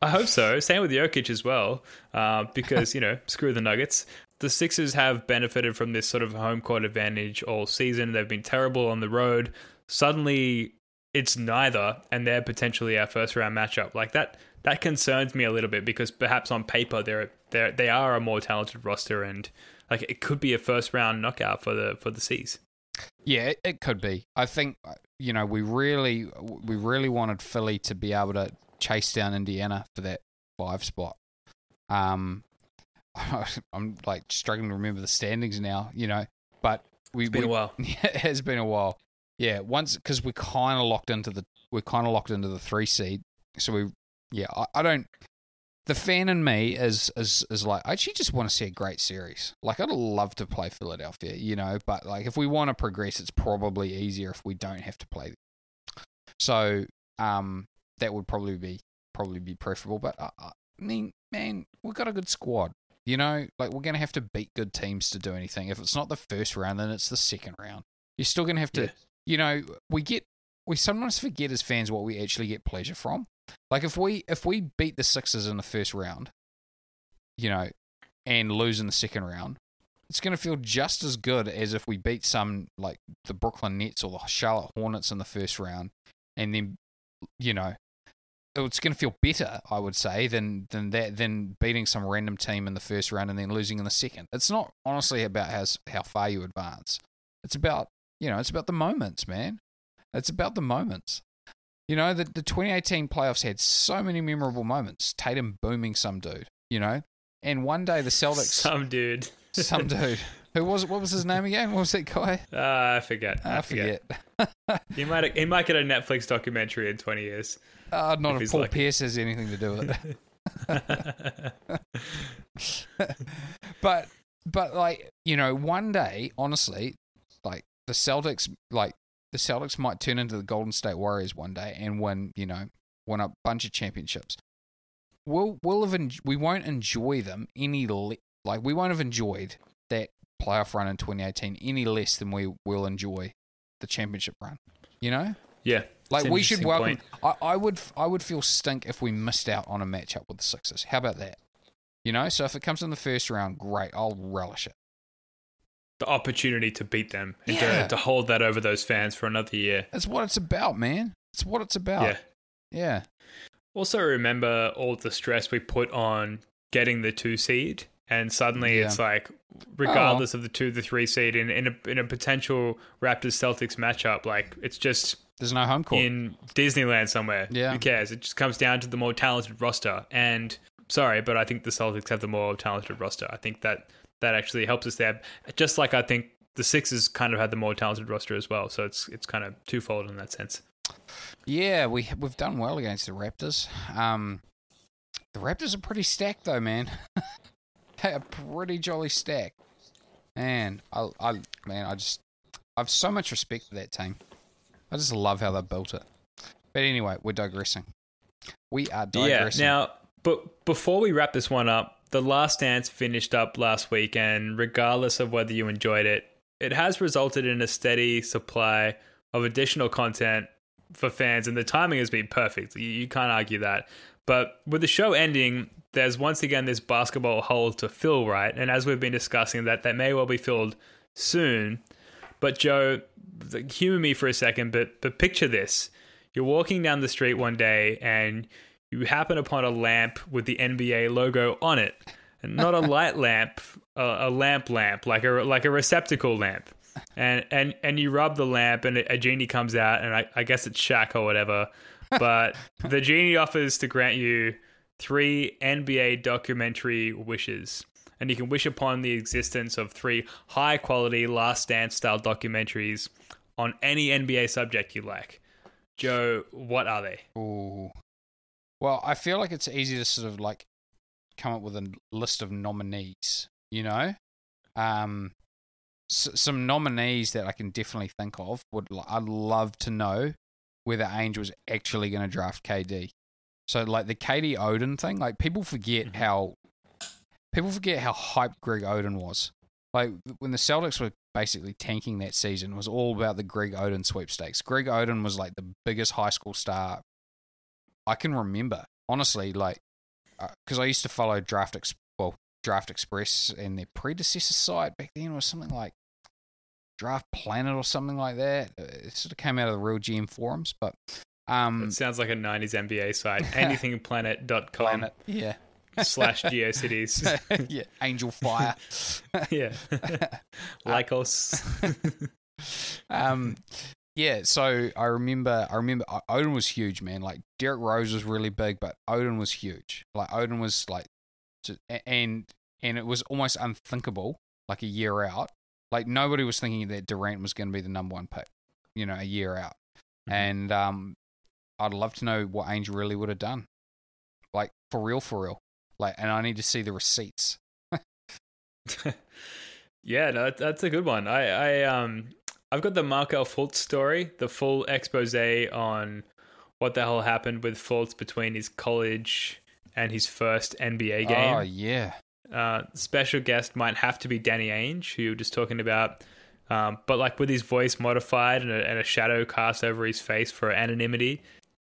I hope so. Same with Jokic as well, uh, because you know, screw the Nuggets. The Sixers have benefited from this sort of home court advantage all season. They've been terrible on the road. Suddenly, it's neither, and they're potentially our first round matchup. Like that that concerns me a little bit because perhaps on paper they're they they are a more talented roster and like it could be a first round knockout for the for the C's. Yeah, it, could be. I think you know we really we really wanted Philly to be able to chase down Indiana for that five spot. Um, I'm like struggling to remember the standings now, you know, but we, it's been we, a while. Yeah, it has been a while. Yeah, once because we're kind of locked into the we're kind of locked into the three seed, so we yeah, I, I don't. The fan in me is is is like I actually just want to see a great series. Like I'd love to play Philadelphia, you know, but like if we want to progress, it's probably easier if we don't have to play. So um, that would probably be probably be preferable. But I, I mean, man, we've got a good squad. You know, like we're going to have to beat good teams to do anything. If it's not the first round, then it's the second round. You're still going to have to, yeah. you know, we get we sometimes forget as fans what we actually get pleasure from. Like if we if we beat the Sixers in the first round, you know, and lose in the second round, it's going to feel just as good as if we beat some like the Brooklyn Nets or the Charlotte Hornets in the first round, and then you know, it's going to feel better, I would say, than than that than beating some random team in the first round and then losing in the second. It's not honestly about how how far you advance. It's about you know, it's about the moments, man. It's about the moments. You know, the, the 2018 playoffs had so many memorable moments. Tatum booming some dude, you know? And one day the Celtics. Some dude. some dude. Who was What was his name again? What was that guy? Uh, I forget. I, I forget. forget. he might he might get a Netflix documentary in 20 years. Uh, not if, if Paul. Pierce has anything to do with it. but but like you know, one day, honestly, like the Celtics, like the Celtics might turn into the Golden State Warriors one day and win, you know, win a bunch of championships. We'll we'll have en- we won't enjoy them any le- like we won't have enjoyed that playoff run in 2018 any less than we will enjoy the championship run. You know? Yeah. Like we should welcome. I, I would I would feel stink if we missed out on a matchup with the Sixers. How about that? You know, so if it comes in the first round, great. I'll relish it the opportunity to beat them and yeah. to, to hold that over those fans for another year. That's what it's about, man. It's what it's about. Yeah. Yeah. Also, remember all the stress we put on getting the two seed, and suddenly yeah. it's like, regardless oh. of the two, the three seed in in a, in a potential Raptors Celtics matchup, like it's just there's no home court in Disneyland somewhere. Yeah, who cares? It just comes down to the more talented roster. And sorry, but I think the Celtics have the more talented roster. I think that that actually helps us there. Just like I think the Sixers kind of had the more talented roster as well, so it's it's kind of twofold in that sense. Yeah, we we've done well against the Raptors. Um, the Raptors are pretty stacked though, man. are pretty jolly stack. Man, I, I man, I just I've so much respect for that team. I just love how they built it. But anyway, we're digressing. We are digressing. Yeah. Now, but before we wrap this one up, the Last Dance finished up last week, and regardless of whether you enjoyed it, it has resulted in a steady supply of additional content for fans, and the timing has been perfect. You, you can't argue that. But with the show ending, there's once again this basketball hole to fill, right? And as we've been discussing, that that may well be filled soon. But Joe, humor me for a second, but but picture this: you're walking down the street one day and you happen upon a lamp with the NBA logo on it. and not a light lamp, a, a lamp lamp, like a like a receptacle lamp. And and and you rub the lamp, and a genie comes out, and I, I guess it's Shaq or whatever. But the genie offers to grant you three NBA documentary wishes. And you can wish upon the existence of three high quality Last Dance style documentaries on any NBA subject you like. Joe, what are they? Ooh. Well, I feel like it's easy to sort of like come up with a list of nominees, you know? Um, s- some nominees that I can definitely think of would I'd love to know whether Ainge was actually going to draft KD. So like the KD Oden thing, like people forget Mhm. how people forget how hyped Greg Oden was. Like when the Celtics were basically tanking that season, it was all about the Greg Oden sweepstakes. Greg Oden was like the biggest high school star I can remember. Honestly, like because I used to follow Draft Ex- well Draft Express and their predecessor site back then was something like Draft Planet or something like that. Uh, It sort of came out of the real GM forums, but um, It sounds like a 90s NBA site. Anythingplanet.com Planet, yeah, slash GeoCities. yeah, Angel Fire. yeah. Lycos. um, yeah. So I remember, I remember Oden was huge, man. Like Derrick Rose was really big, but Oden was huge. Like Oden was like, and and it was almost unthinkable. Like a year out, like nobody was thinking that Durant was going to be the number one pick. You know, a year out, Mhm. and um, I'd love to know what Ainge really would have done. Like for real, for real. Like, and I need to see the receipts. yeah, no, that's a good one. I, I um I've got the Markelle Fultz story, the full expose on what the hell happened with Fultz between his college and his first NBA game. Oh yeah, Uh, special guest might have to be Danny Ainge, who you were just talking about. Um, but like with his voice modified and a, and a shadow cast over his face for anonymity,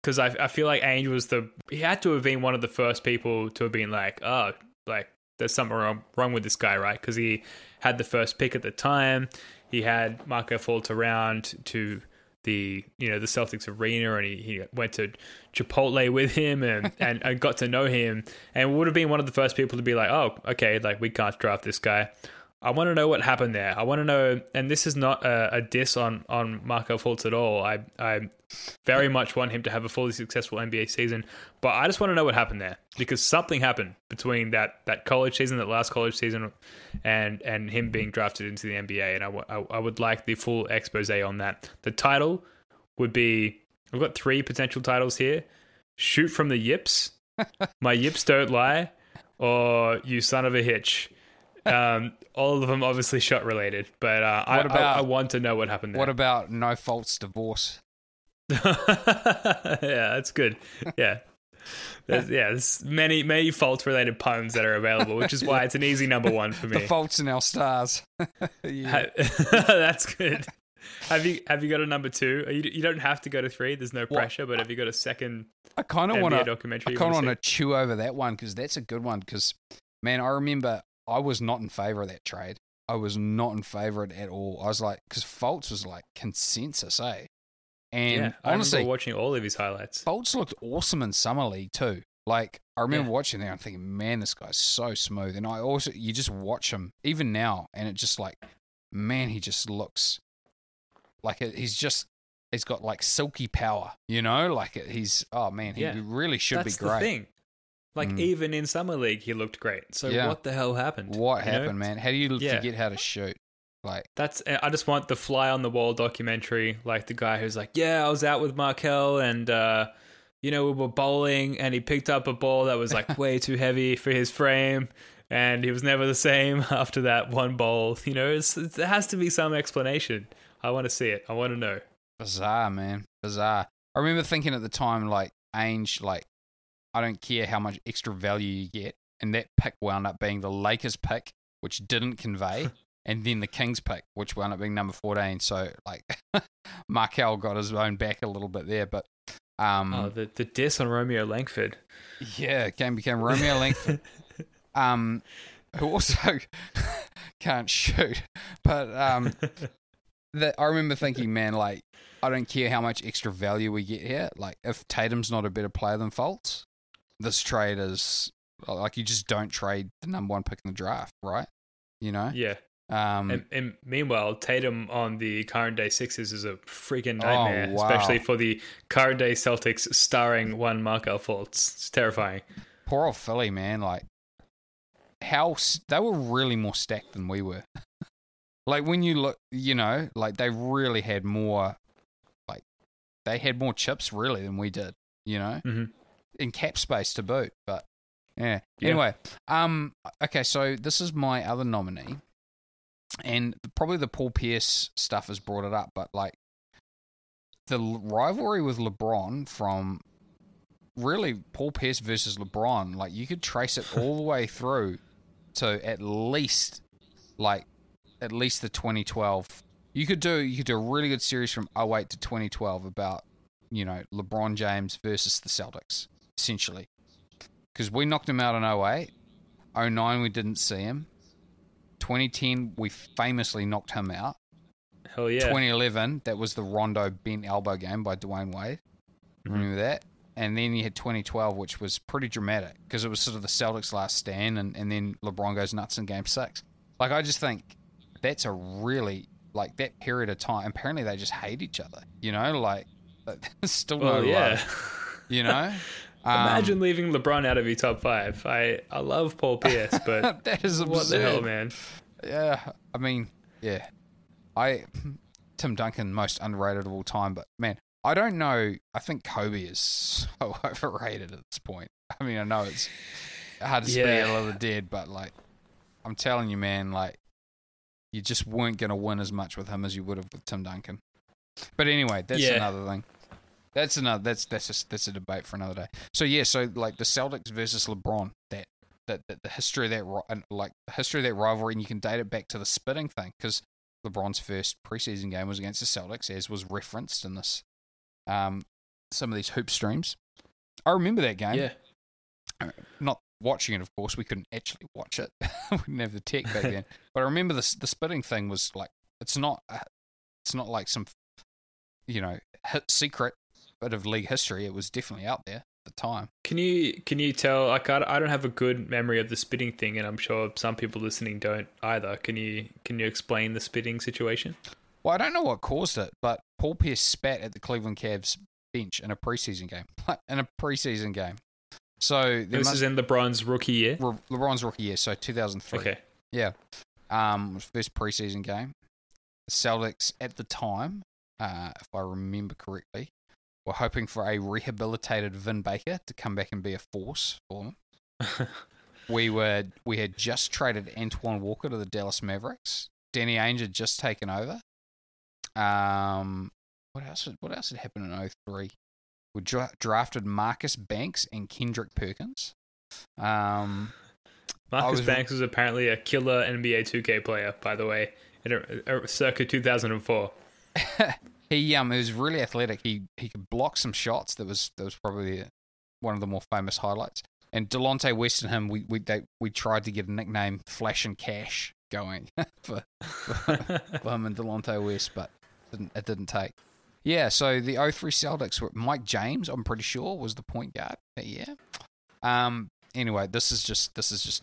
because I, I feel like Ainge was the he had to have been one of the first people to have been like, oh, like there's something wrong, wrong with this guy, right? Because he had the first pick at the time. He had Markelle Fultz around to the you know the Celtics arena, and he, he went to Chipotle with him and, and, and got to know him, and would have been one of the first people to be like, oh, okay, like we can't draft this guy. I want to know what happened there. I want to know, and this is not a, a diss on on Markelle Fultz at all. I I very much want him to have a fully successful NBA season, but I just want to know what happened there because something happened between that that college season, that last college season, and and him being drafted into the NBA. And I, wa- I, I would like the full expose on that. The title would be I've got three potential titles here: Shoot from the Yips, My Yips Don't Lie, or You Son of a Hitch. Um, all of them obviously shot related, but uh, I, about- I, I want to know what happened there. what about no faults divorce? yeah, that's good. Yeah. There's, yeah, there's many many fault related puns that are available, which is why it's an easy number one for me. The faults in our stars. yeah. That's good. Have you have you got a number two? You, you don't have to go to three. There's no pressure. But have you got a second I kind of want to. documentary? I kind of want to chew over that one because that's a good one. Because man, I remember I was not in favor of that trade. I was not in favor of it at all. I was like, because Fultz was like consensus, eh? And Yeah, I honestly, remember watching all of his highlights. Fultz looked awesome in summer league too. Like I remember Yeah. watching there and thinking, man, this guy's so smooth. And I also, you just watch him even now, and it just like, man, he just looks like it, he's just. He's got like silky power, you know. Like it, he's oh man, he Yeah. really should That's be great. Like Mm. even in summer league, he looked great. So Yeah. what the hell happened? What You know? happened, man? How do you Yeah. forget how to shoot? Like, That's. I just want the fly on the wall documentary, like the guy who's like, "Yeah, I was out with Markelle, and uh, you know we were bowling, and he picked up a ball that was like way too heavy for his frame, and he was never the same after that one bowl. You know, it's, there has to be some explanation. I want to see it. I want to know. bizarre, man, bizarre. I remember thinking at the time, like, Ainge, like, I don't care how much extra value you get, and that pick wound up being the Lakers pick, which didn't convey, and then the Kings pick, which wound up being number fourteen. So, like, Markelle got his own back a little bit there, but. Um, Oh, the the diss on Romeo Langford. Yeah, game became Romeo Langford, um, who also can't shoot. But um, that I remember thinking, man, like I don't care how much extra value we get here. Like if Tatum's not a better player than Fultz, this trade is Like you just don't trade the number one pick in the draft, right? You know. Yeah. Um, And, and meanwhile, Tatum on the current day Sixers is a freaking Oh, nightmare, wow. especially for the current day Celtics starring one Markelle Fultz. It's terrifying. poor old Philly, man. Like, how they were really more stacked than we were. like when you look, you know, like they really had more, like they had more chips really than we did. You know, Mhm. In cap space to boot. But yeah. Yeah. Anyway, um, okay, so this is my other nominee, and probably the Paul Pierce stuff has brought it up, but like the rivalry with LeBron from really Paul Pierce versus LeBron, like you could trace it all the way through to at least like at least the 2012. You could do you could do a really good series from 08 to 2012 about you know LeBron James versus the Celtics essentially because we knocked him out in 08, 09 we didn't see him. 2010 we famously knocked him out. Hell yeah. 2011 that was the Rondo bent elbow game by Dwyane Wade. Mm-hmm. Remember that? And then you had 2012, which was pretty dramatic because it was sort of the Celtics' last stand, and, and then LeBron goes nuts in Game Six. Like I just think that's a really like that period of time. Apparently, they just hate each other. You know, like there's still no yeah. love. You know, Um, Imagine leaving LeBron out of your top five. I, I love Paul Pierce, but that is absurd. what the hell, man? Yeah, I mean, yeah, I Tim Duncan most underrated of all time, but man, I don't know. I think Kobe is so overrated at this point. I mean, I know it's hard to speak Yeah. out of the dead, but like, I'm telling you, man, like, you just weren't gonna win as much with him as you would have with Tim Duncan. But anyway, that's Yeah. another thing. That's another. That's that's just that's a debate for another day. So yeah, so like the Celtics versus LeBron, that that, that the history of that like the history of that rivalry, and you can date it back to the spitting thing because LeBron's first preseason game was against the Celtics, as was referenced in this um some of these hoop streams. I remember that game. Yeah. Not watching it, of course. We couldn't actually watch it. we didn't have the tech back then. but I remember the the spitting thing was like it's not uh, it's not like some you know hit secret bit of league history. It was definitely out there at the time. Can you can you tell? Like, I, I don't have a good memory of the spitting thing, and I'm sure some people listening don't either. Can you can you explain the spitting situation? Well, I don't know what caused it, but Paul Pierce spat at the Cleveland Cavs bench in a preseason game. in a preseason game. So This must, is in LeBron's rookie year. Le- LeBron's rookie year, so 2003. Okay. Yeah. Um, first preseason game. The Celtics at the time, uh, if I remember correctly, were hoping for a rehabilitated Vin Baker to come back and be a force for them. we were we had just traded Antoine Walker to the Dallas Mavericks. Danny Ainge had just taken over. Um, what else? had- What else had happened in 03? We dra- drafted Marcus Banks and Kendrick Perkins. Um, Marcus was- Banks was apparently a killer NBA 2K player, by the way, in a, a, circa 2004. he um he was really athletic. He he could block some shots. That was that was probably one of the more famous highlights. And Delonte West and him, we we they, we tried to get a nickname Flash and Cash going for, for, him and Delonte West, but didn't, it didn't take. Yeah, so the 03 Celtics were Mike James, I'm pretty sure, was the point guard year. Um anyway, this is just this is just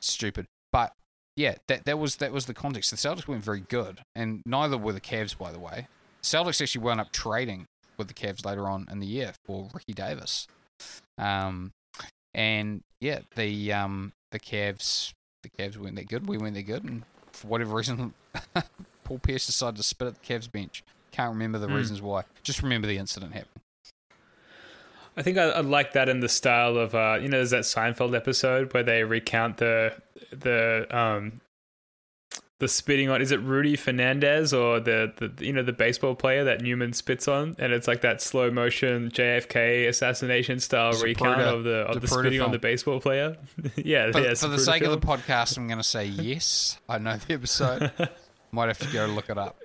stupid. But yeah, that that was that was the context. The Celtics weren't very good, and neither were the Cavs, by the way. Celtics actually wound up trading with the Cavs later on in the year for Ricky Davis. Um, and yeah, the um the Cavs the Cavs weren't that good. We weren't that good, and for whatever reason, Paul Pierce decided to spit at the Cavs bench. Can't remember the Hmm. reasons why. Just remember the incident happened. I think I, I like that in the style of uh, you know, there's that Seinfeld episode where they recount the the um the spitting on. Is it Rudy Fernandez or the, the you know the baseball player that Newman spits on, and it's like that slow motion JFK assassination style Zapruder- recount of the of the Zapruder spitting on the baseball player. yeah, For, yeah. for the sake film. of the podcast, I'm going to say yes. I know the episode. Might have to go look it up.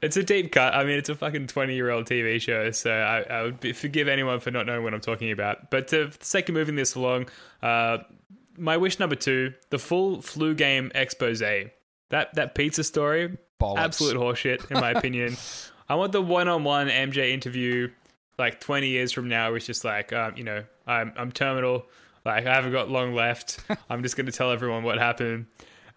It's a deep cut. I mean, it's a fucking 20 year old TV show, so I, I would be, forgive anyone for not knowing what I'm talking about. But to, for the sake of moving this along, uh, my wish number two the full flu game expose. That, that pizza story, Bollocks. absolute horseshit, in my opinion. I want the one on one MJ interview like 20 years from now, it's just like, um, you know, I'm, I'm terminal. Like I haven't got long left. I'm just going to tell everyone what happened.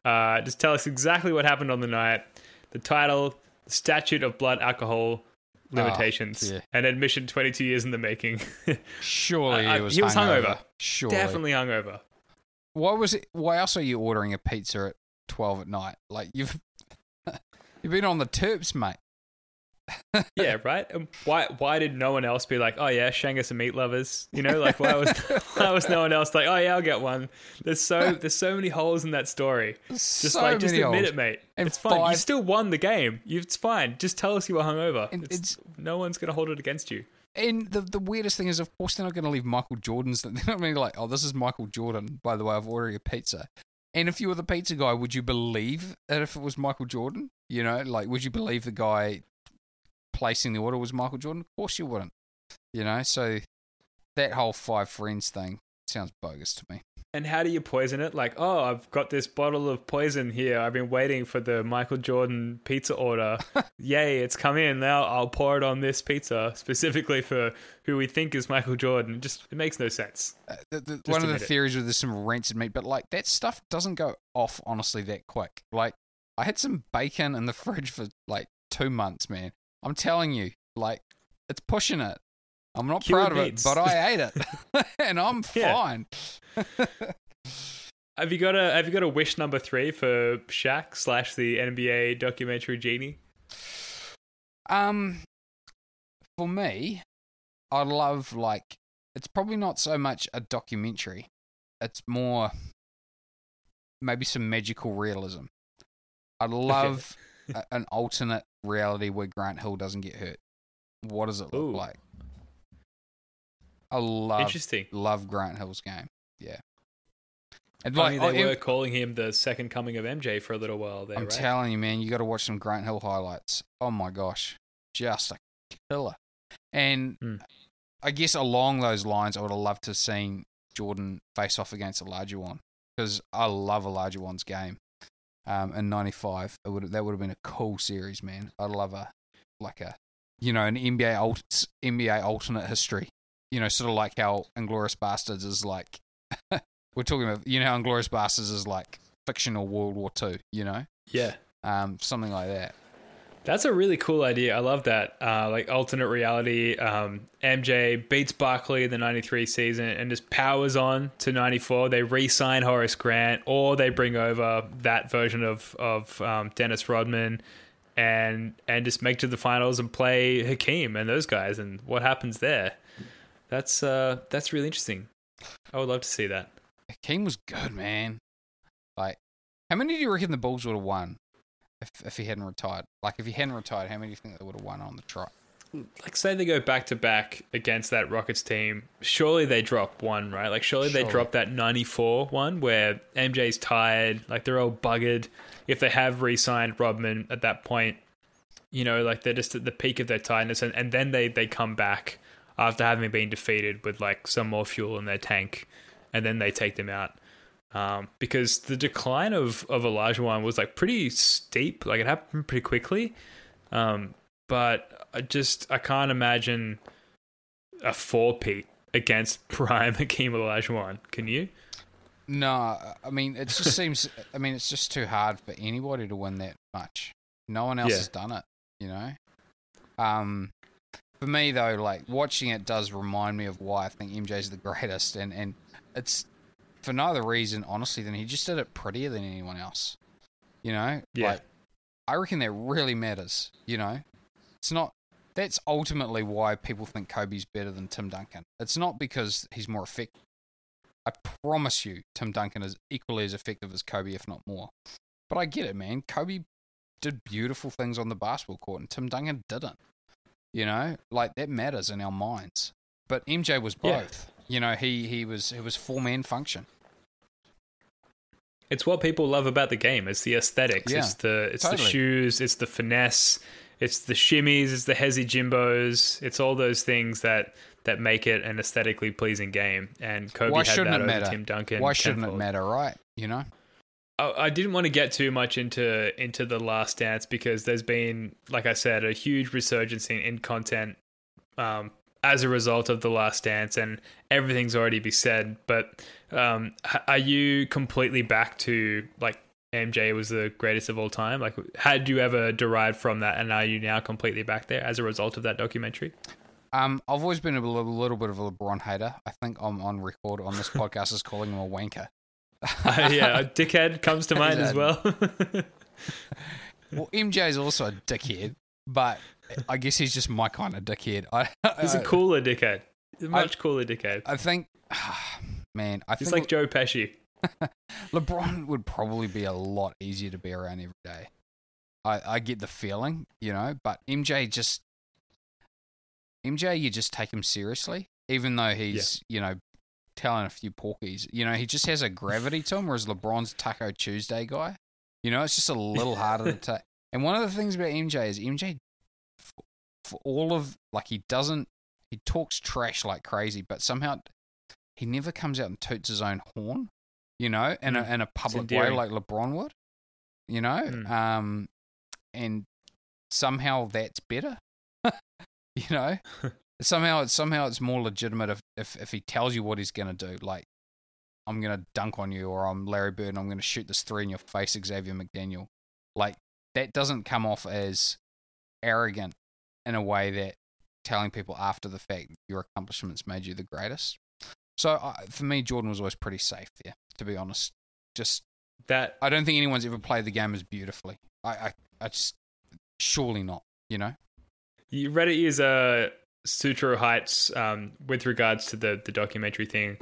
Uh, just tell us exactly what happened on the night. The title, the statute of blood alcohol limitations, yeah. and admission 22 years in the making. Surely I- I- he was he was hungover. hungover. Surely. Definitely hungover. Why was it? Why else are you ordering a pizza at twelve at night? Like you've you've been on the terps, mate. Yeah, right. Um, why? Why did no one else be like, oh yeah, Shangus and meat lovers? You know, like why was why was no one else like, oh yeah, I'll get one? There's so there's so many holes in that story. Just So like just admit holes. it, mate. And it's fine. You still won the game. You, it's fine. Just tell us you were hungover. It's, it's- no one's gonna hold it against you. And the the weirdest thing is, of course, they're not going to leave Michael Jordan's. They're not going to be like, oh, this is Michael Jordan. By the way, I've ordered a pizza. And if you were the pizza guy, would you believe that if it was Michael Jordan? You know, like, would you believe the guy placing the order was Michael Jordan? Of course you wouldn't. You know, so that whole five friends thing sounds bogus to me. And how do you poison it? Like, oh, I've got this bottle of poison here. I've been waiting for the Michael Jordan pizza order. Yay, it's come in. Now I'll pour it on this pizza specifically for who we think is Michael Jordan. Just it makes no sense. Uh, the, the, one of the it. theories with there's some rancid meat, but like that stuff doesn't go off honestly that quick. Like I had some bacon in the fridge for like two months, man. I'm telling you, like it's pushing it. I'm not proud of it, but I ate it, and I'm fine. Have you got a Have you got a wish number three for Shaq slash the NBA documentary genie? Um, for me, I love like it's probably not so much a documentary. It's more maybe some magical realism. I love a, an alternate reality where Grant Hill doesn't get hurt. What does it look Ooh. like? I love Interesting. love Grant Hill's game. Yeah. And like, they oh, were calling him the second coming of MJ for a little while there, I'm right? telling you, man, you got to watch some Grant Hill highlights. Oh my gosh, just a killer. And Hmm. I guess along those lines, I would have loved to have seen Jordan face off against Olajuwon because I love Olajuwon's game. Um, in '95, it would that would have been a cool series, man. I'd love a like a you know an NBA alt, NBA alternate history. You know, sort of like how Inglourious Basterds is like. we're talking about you know how Inglourious Basterds is like fictional World War Two. You know, yeah. um, something like that. That's a really cool idea. I love that. Uh, like alternate reality. Um, MJ beats Barkley in the '93 season and just powers on to '94. They re-sign Horace Grant, or they bring over that version of of um, Dennis Rodman, and and just make to the finals and play Hakeem and those guys. And what happens there? That's uh, that's really interesting. I would love to see that. Hakeem was good, man. Like, how many do you reckon the Bulls would have won if if he hadn't retired? Like, if he hadn't retired, how many do you think they would have won on the trot? like say they go back to back against that Rockets team, surely they drop one, right? Like surely, they Surely. drop that 94 one where MJ's tired, like they're all buggered. If they have re-signed Rodman at that point, you know, like they're just at the peak of their tiredness and, and then they, they come back after having been defeated with like some more fuel in their tank and then they take them out. Um, because the decline of, of Olajuwon was like pretty steep, like it happened pretty quickly. Um, but I just I can't imagine a four peat against prime Hakeem Olajuwon. Can you? No, I mean, it just seems. I mean, it's just too hard for anybody to win that much. No one else Yeah. has done it. You know. Um, for me though, like watching it does remind me of why I think MJ's the greatest, and and it's for no other reason, honestly, than he just did it prettier than anyone else. You know. Yeah. Like, I reckon that really matters. You know, it's not. That's ultimately why people think Kobe's better than Tim Duncan. It's not because he's more effective. I promise you, Tim Duncan is equally as effective as Kobe, if not more. But I get it, man. Kobe did beautiful things on the basketball court, and Tim Duncan didn't. You know, like that matters in our minds. But MJ was Yeah. both. You know, he he was it was four man function. It's what people love about the game. It's the aesthetics. Yeah, it's the it's the shoes. It's the finesse. It's the shimmies. It's the hezzy jimbos. It's all those things that that make it an aesthetically pleasing game. And Kobe Why had shouldn't that it over matter? Tim Duncan. Why shouldn't tenfold. it matter, right? You know. I didn't want to get too much into into the last dance because there's been, like I said, a huge resurgence in, in content um, as a result of the last dance and everything's already been said but um, are you completely back to like MJ was the greatest of all time like had you ever derived from that and are you now completely back there as a result of that documentary um, I've always been a little, little bit of a LeBron hater. I think I'm on record on this podcast as calling him a wanker. Uh, yeah, a dickhead comes to mind as well. well, MJ is also a dickhead, but I guess he's just my kind of dickhead. I, he's a cooler dickhead. A much I, cooler dickhead. I think, man, I he's think like Joe Pesci. LeBron would probably be a lot easier to be around every day. I, I get the feeling, you know, but MJ just MJ, you just take him seriously, even though he's yeah. you know telling a few porkies. You know, he just has a gravity to him, whereas LeBron's Taco Tuesday guy. You know, it's just a little harder to take. And one of the things about MJ is MJ, for, for all of like he doesn't, he talks trash like crazy, but somehow he never comes out and toots his own horn. You know, in mm. a in a public way like LeBron would. You know, mm. um, and somehow that's better. you know, somehow it's somehow it's more legitimate if, if if he tells you what he's gonna do. Like, I'm gonna dunk on you, or I'm Larry Bird, and I'm gonna shoot this three in your face, Xavier McDaniel. Like that doesn't come off as arrogant in a way that telling people after the fact your accomplishments made you the greatest. So uh, for me, Jordan was always pretty safe there, to be honest. Just that I don't think anyone's ever played the game as beautifully. I, I, I just surely not. You know. you, Reddit user Sutro Heights, um, with regards to the the documentary thing,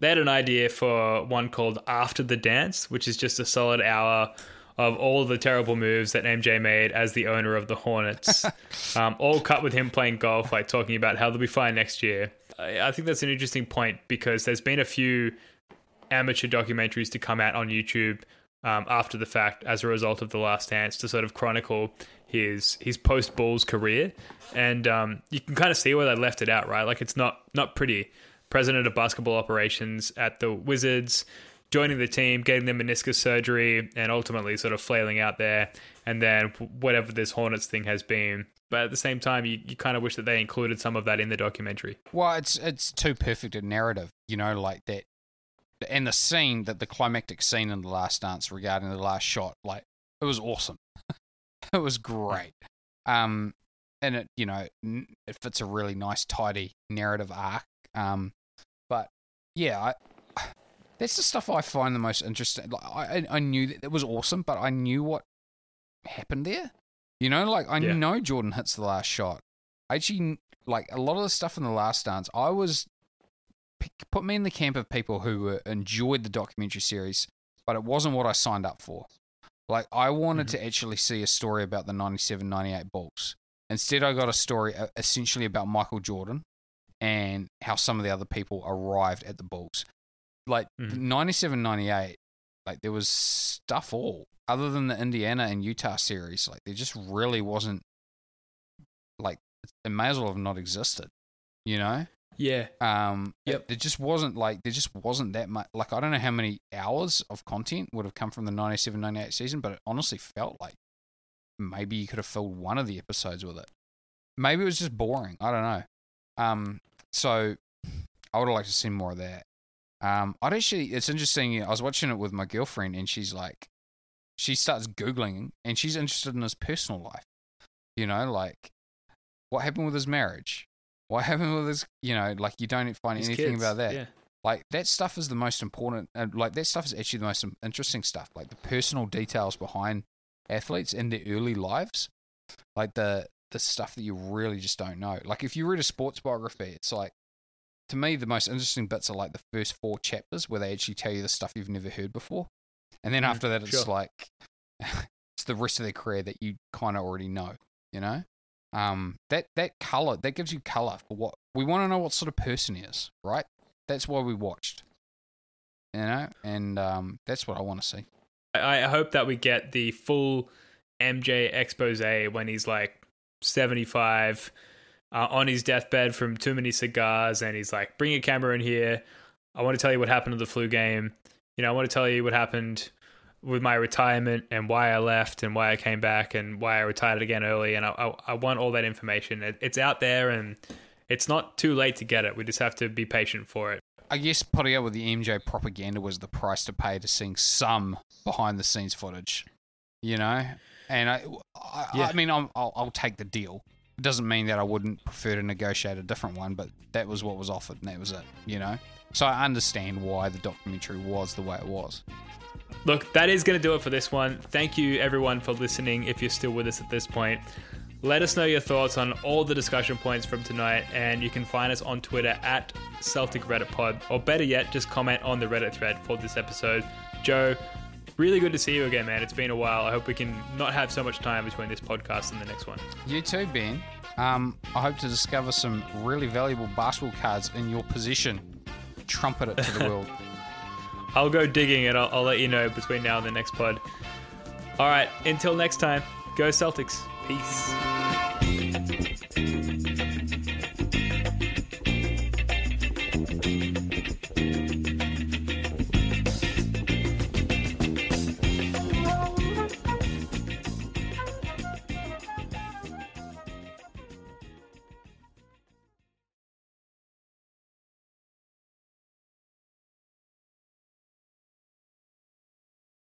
they had an idea for one called After the Dance, which is just a solid hour of all the terrible moves that MJ made as the owner of the Hornets, um, all cut with him playing golf, like talking about how they'll be fine next year. I, I think that's an interesting point because there's been a few amateur documentaries to come out on YouTube um, after the fact as a result of the Last Dance to sort of chronicle his his post Bulls career, and um, you can kind of see where they left it out, right? Like it's not not pretty. President of basketball operations at the Wizards, joining the team, getting their meniscus surgery, and ultimately sort of flailing out there, and then whatever this Hornets thing has been. But at the same time, you, you kind of wish that they included some of that in the documentary. Well, it's it's too perfect a narrative, you know, like that and the scene that the climactic scene in the last dance regarding the last shot, like it was awesome. it was great. Um, and it, you know, it fits a really nice, tidy narrative arc. Um, but yeah, I, that's the stuff I find the most interesting. Like, I, I knew that it was awesome, but I knew what happened there. You know, like I yeah. know Jordan hits the last shot. I actually like a lot of the stuff in the last dance. I was put me in the camp of people who enjoyed the documentary series, but it wasn't what I signed up for. Like I wanted mm-hmm. to actually see a story about the 97-98 Bulls. Instead, I got a story uh, essentially about Michael Jordan and how some of the other people arrived at the Bulls. Like mm-hmm. 97-98, like there was stuff all other than the Indiana and Utah series. Like there just really wasn't like it may as well have not existed. You know? Yeah. Um. Yep. It, just wasn't like there just wasn't that much. Like I don't know how many hours of content would have come from the 97, 98 season, but it honestly felt like maybe you could have filled one of the episodes with it. Maybe it was just boring. I don't know. Um. So I would have liked to see more of that. Um. I'd actually. It's interesting. I was watching it with my girlfriend, and she's like, she starts googling, and she's interested in his personal life. You know, like what happened with his marriage what happened with this? You know, like you don't find His anything kids, about that. Yeah. Like that stuff is the most important. Uh, like that stuff is actually the most interesting stuff. Like the personal details behind athletes in their early lives, like the the stuff that you really just don't know. Like if you read a sports biography, it's like to me the most interesting bits are like the first four chapters where they actually tell you the stuff you've never heard before, and then mm, after that it's sure. like it's the rest of their career that you kind of already know. You know um, that that color that gives you color for what we want to know what sort of person he is, right? That's why we watched, you know, and um, that's what I want to see. I hope that we get the full MJ expose when he's like seventy five. Uh, on his deathbed from too many cigars, and he's like, "Bring a camera in here. I want to tell you what happened to the flu game. You know, I want to tell you what happened with my retirement and why I left and why I came back and why I retired again early. And I, I, I want all that information. It, it's out there and it's not too late to get it. We just have to be patient for it. I guess putting up with the MJ propaganda was the price to pay to seeing some behind the scenes footage, you know. And I, I, Yeah. I mean, I'm, I'll, I'll take the deal. It doesn't mean that I wouldn't prefer to negotiate a different one, but that was what was offered, and that was it, you know. So I understand why the documentary was the way it was. Look, that is going to do it for this one. Thank you, everyone, for listening. If you're still with us at this point, let us know your thoughts on all the discussion points from tonight, and you can find us on Twitter at Celtic Reddit Pod, or better yet, just comment on the Reddit thread for this episode. Joe, really good to see you again, man. It's been a while. I hope we can not have so much time between this podcast and the next one. You too, Ben. Um, I hope to discover some really valuable basketball cards in your position. Trumpet it to the world. I'll go digging and I'll, I'll let you know between now and the next pod. All right, until next time, go Celtics. Peace.